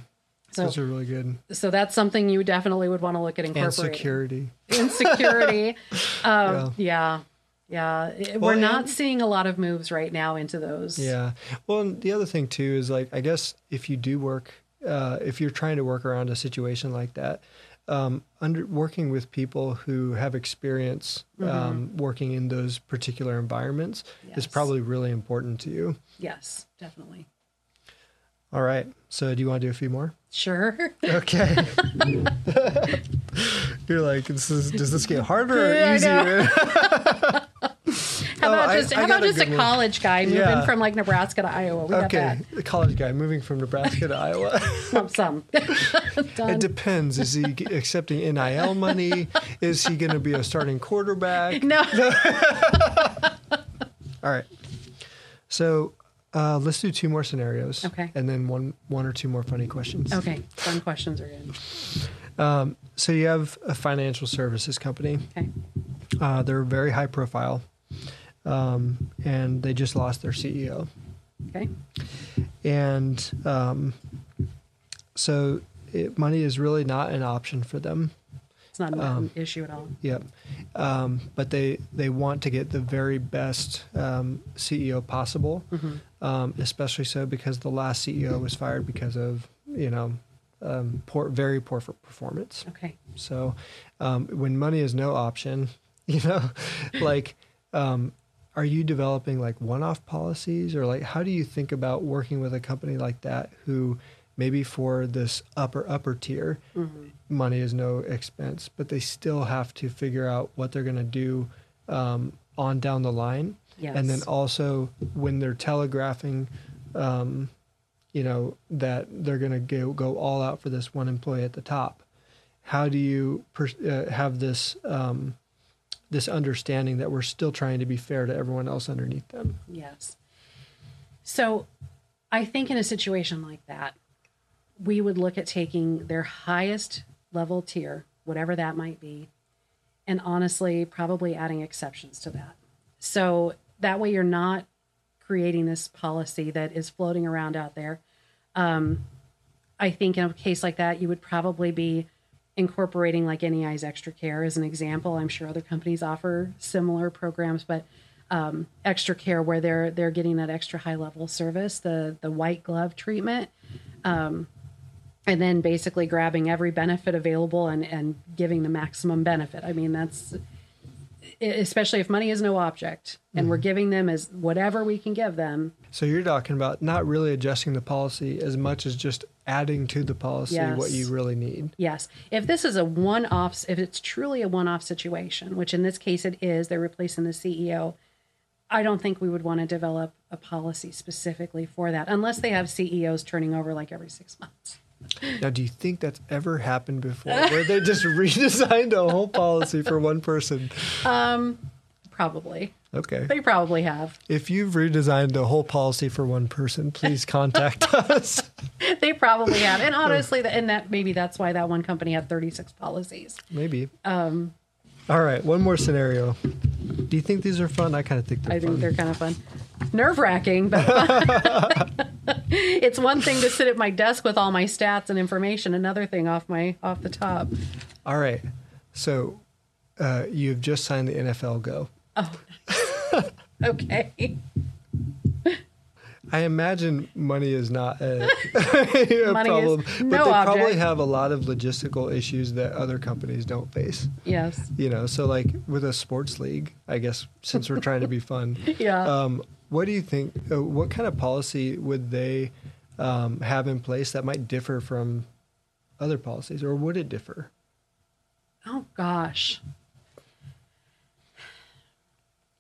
So, those are really good. so that's something you definitely would want to look at And incorporating. security. Insecurity. Yeah. [LAUGHS] um, yeah. Yeah. Well, We're not and- seeing a lot of moves right now into those. Yeah. Well, and the other thing too is like I guess if you do work, uh, if you're trying to work around a situation like that, um, under working with people who have experience um, working in those particular environments is Mm-hmm. Probably really important to you. Yes, definitely. All right. So, do you want to do a few more? Sure. [LAUGHS] Okay. [LAUGHS] You're like, this is, does this get harder or [LAUGHS] Yeah, easier? How Oh, about I- just I how about a just a one. college guy moving Yeah. from like Nebraska to Iowa? We got okay. The college guy moving from Nebraska to Iowa. [LAUGHS] Lump sum. [LAUGHS] It depends. Is he accepting NIL money? Is he going to be a starting quarterback? No. [LAUGHS] All right. So uh, let's do two more scenarios. Okay. And then one, one or two more funny questions. Okay. Fun questions are good. So you have a financial services company. Okay. Uh, they're very high profile, um, and they just lost their CEO. Okay. And um, so it, money is really not an option for them. It's not an Um, issue at all. Yep. Um, but they they want to get the very best um, CEO possible, um, especially so because the last CEO was fired because of you know um, poor, very poor for performance. Okay. So um, when money is no option, [LAUGHS] you know, like. Um, are you developing like one-off policies? Or like how do you think about working with a company like that who maybe for this upper upper tier money is no expense but they still have to figure out what they're going to do um, on down the line? And then also when they're telegraphing um, you know that they're going to go, go all out for this one employee at the top how do you per- uh, have this um, this understanding that we're still trying to be fair to everyone else underneath them Yes. So I think in a situation like that, we would look at taking their highest level tier, whatever that might be, and honestly, probably adding exceptions to that. So that way you're not creating this policy that is floating around out there. Um, I think in a case like that, you would probably be incorporating like NEI's extra care as an example. I'm sure other companies offer similar programs, but um, extra care where they're they're getting that extra high level service, the the white glove treatment, um, and then basically grabbing every benefit available and and giving the maximum benefit. I mean that's especially if money is no object and we're mm-hmm. giving them as whatever we can give them. so you're talking about not really adjusting the policy as much as just adding to the policy what you really need Yes. If this is a one off, if it's truly a one off situation, which in this case it is, they're replacing the CEO, I don't think we would want to develop a policy specifically for that unless they have CEOs turning over like every six months. Now, do you think that's ever happened before, where they just [LAUGHS] redesigned a whole policy for one person? Probably. Okay. They probably have. If you've redesigned a whole policy for one person, please [LAUGHS] contact us. They probably have. And honestly, and that maybe that's why that one company had 36 policies. Maybe. Um. All right. One more scenario. Do you think these are fun? I kind of think they're I think fun. they're kind of fun. Nerve wracking, but fun. [LAUGHS] it's one thing to sit at my desk with all my stats and information, another thing off my off the top. All right. So, uh, you've just signed the NFL Go. Oh [LAUGHS] okay. I imagine money is not a, [LAUGHS] a Money problem, is but no they probably have a lot of logistical issues that other companies don't face. Yes. You know, so like with a sports league, I guess since we're trying to be fun, [LAUGHS] Yeah. um, what do you think? Uh, what kind of policy would they um, have in place that might differ from other policies, or would it differ? Oh gosh.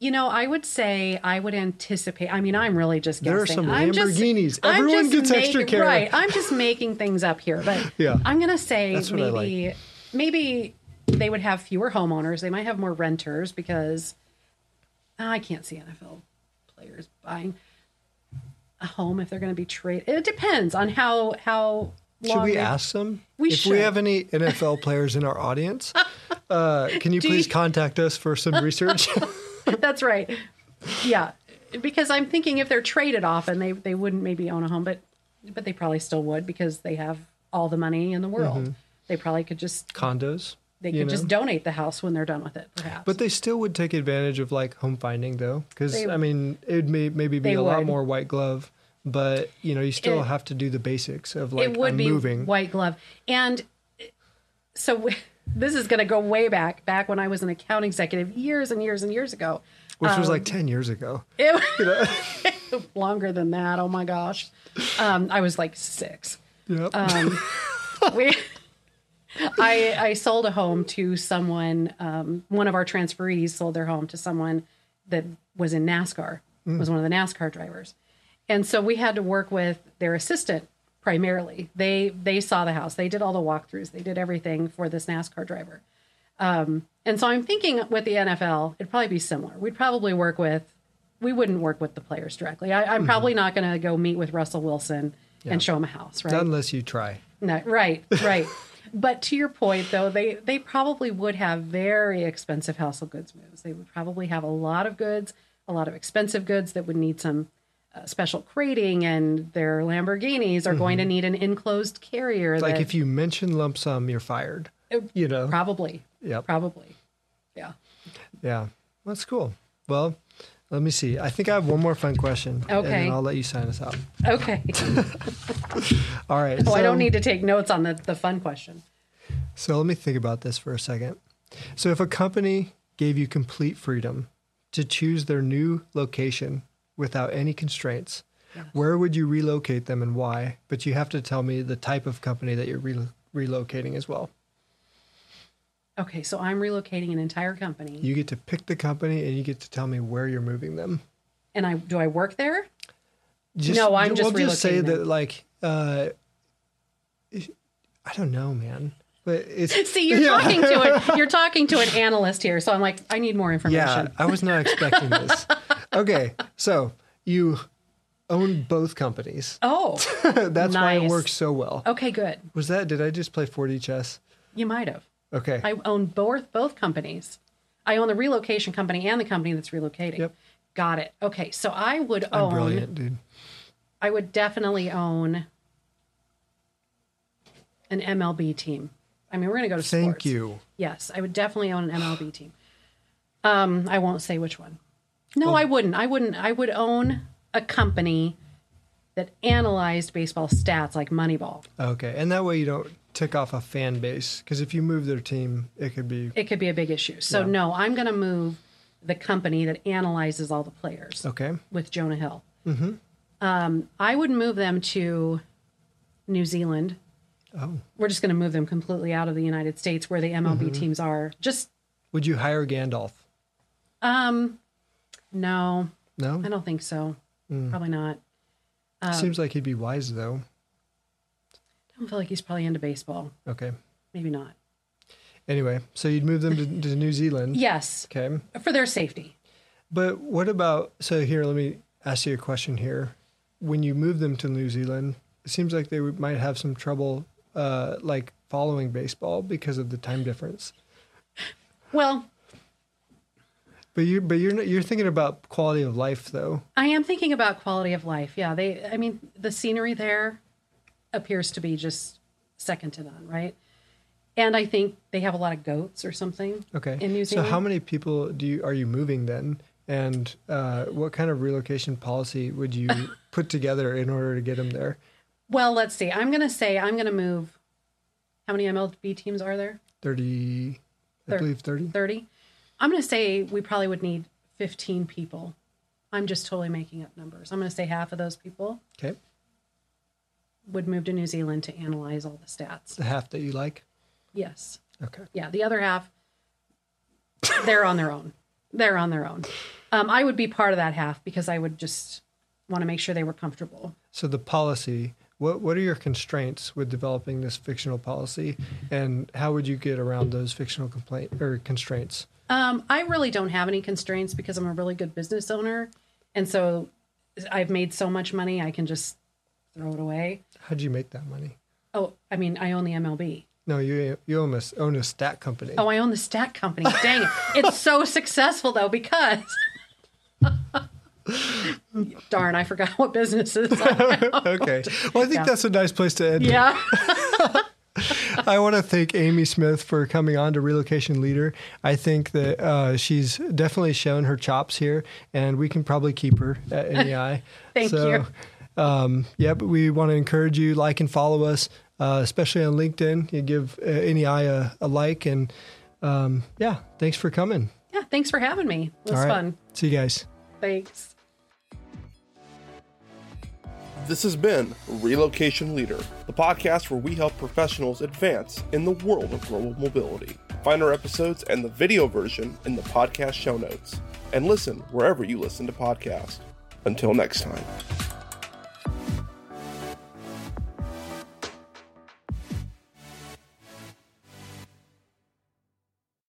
You know, I would say I would anticipate. I mean, I'm really just guessing. There are some I'm just- Lamborghinis. I'm Everyone just gets extra making- care. Right. I'm just making things up here, but [LAUGHS] Yeah. I'm gonna say That's what I maybe maybe they would have fewer homeowners. They might have more renters because I can't see NFL players buying a home if they're going to be traded. It depends on how how Should we ask them We if should. we have any NFL players in our audience? Uh, can you [LAUGHS] Do please you- contact us for some research? [LAUGHS] [LAUGHS] That's right. Yeah, because I'm thinking if they're traded often, they they wouldn't maybe own a home, but but they probably still would because they have all the money in the world. Mm-hmm. They probably could just Condos. they could know? just donate the house when they're done with it, perhaps. But they still would take advantage of like home finding though, because I mean it may maybe be a lot more white glove, but you know you still It- have to do the basics of like it would I'm be moving. white glove, and so we, this is going to go way back, back when I was an account executive years and years and years ago. Which was Um, like 10 years ago. It, [LAUGHS] longer than that. Oh my gosh. Um, I was like six. Yep. Um, [LAUGHS] we, I, I sold a home to someone. Um, one of our transferees sold their home to someone that was in NASCAR. Was one of the NASCAR drivers, and so we had to work with their assistant primarily. They they saw the house. They did all the walkthroughs. They did everything for this NASCAR driver. Um, and so I'm thinking with the NFL, it'd probably be similar. We'd probably work with. We wouldn't work with the players directly. I, I'm probably not going to go meet with Russell Wilson and show him a house, right? Unless you try. No, right, right. [LAUGHS] but to your point, though, they they probably would have very expensive household goods moves. They would probably have a lot of goods, a lot of expensive goods that would need some uh, special crating, and their Lamborghinis are going to need an enclosed carrier. Like that, if you mention lump sum, you're fired. You know? probably, Yep. probably, yeah. Yeah. That's cool. Well, let me see. I think I have one more fun question. And Okay. then I'll let you sign us out. Okay. [LAUGHS] All right. [LAUGHS] oh, I don't need to take notes on the the fun question. So let me think about this for a second. So if a company gave you complete freedom to choose their new location without any constraints, where would you relocate them and why? But you have to tell me the type of company that you're relo- relocating as well. Okay, so I'm relocating an entire company, You get to pick the company and you get to tell me where you're moving them. and I do I work there? Just, No, I'm just we'll just say relocating that like uh, I don't know, man. But it's [LAUGHS] See, you're Yeah. talking to it. [LAUGHS] You're talking to an analyst here, so I'm like, I need more information. Yeah. I was not expecting this. [LAUGHS] Okay, so you own both companies. Oh, That's why it works so well. okay, good. Was that? Did I just play 4D chess? You might have. Okay. I own both both companies. I own the relocation company and the company that's relocating. Yep. Got it. Okay, so I would I'm own. brilliant, dude. I would definitely own an MLB team. I mean, we're going to go to Thank sports. you. Yes, I would definitely own an MLB team. Um, I won't say which one. No, I wouldn't. I wouldn't. I would own a company that analyzed baseball stats like Moneyball. Okay, and that way you don't tick off a fan base because if you move their team, it could be It could be a big issue. So Yeah. no, I'm going to move the company that analyzes all the players okay. with Jonah Hill. Mm-hmm. Um, I would move them to New Zealand. Oh, We're just going to move them completely out of the United States where the MLB Mm-hmm. teams are. Just would you hire Gandalf? um, no, No, I don't think so. Mm. Probably not. Um, seems like he'd be wise though. I don't feel like he's probably into baseball. Okay. Maybe not. Anyway, so you'd move them to, to New Zealand. [LAUGHS] Yes, Okay. for their safety. But what about so here? Let me ask you a question here. When you move them to New Zealand, it seems like they might have some trouble, uh, like following baseball because of the time difference. Well, But you, but you're not, you're thinking about quality of life though. I am thinking about quality of life. Yeah, they. I mean, the scenery there appears to be just second to none, right? And I think they have a lot of goats or something. Okay. In New Zealand. So how many people do you are you moving then? And uh, what kind of relocation policy would you [LAUGHS] put together in order to get them there? Well, let's see. I'm going to say I'm going to move. How many MLB teams are there? Thirty, I Thir- believe thirty. 30. I'm going to say we probably would need 15 people. I'm just totally making up numbers. I'm going to say half of those people Okay, would move to New Zealand to analyze all the stats. the half that you like. Yes. Okay. Yeah. The other half, they're on their own. They're on their own. Um, I would be part of that half because I would just want to make sure they were comfortable. So the policy, what what are your constraints with developing this fictional policy, and how would you get around those fictional complaint or constraints? Um, I really don't have any constraints because I'm a really good business owner. And so I've made so much money, I can just throw it away. How'd you make that money? Oh, I mean, I own the MLB. No, you you own a, own a stat company. Oh, I own the stat company. Dang it. It's so [LAUGHS] successful though because. [LAUGHS] [LAUGHS] Darn, I forgot what business is. [LAUGHS] okay. Well, I think Yeah. that's a nice place to end. yeah. [LAUGHS] I want to thank Amy Smith for coming on to Relocation Leader. I think that uh, she's definitely shown her chops here, and we can probably keep her at NEI. Thank so, you. Um, yeah, but we want to encourage you like and follow us uh, especially on LinkedIn. You give uh, NEI a, a like. And um, yeah, thanks for coming. Yeah, thanks for having me. It was right. fun. See you guys. Thanks. This has been Relocation Leader, the podcast where we help professionals advance in the world of global mobility. Find our episodes and the video version in the podcast show notes. And listen wherever you listen to podcasts. Until next time.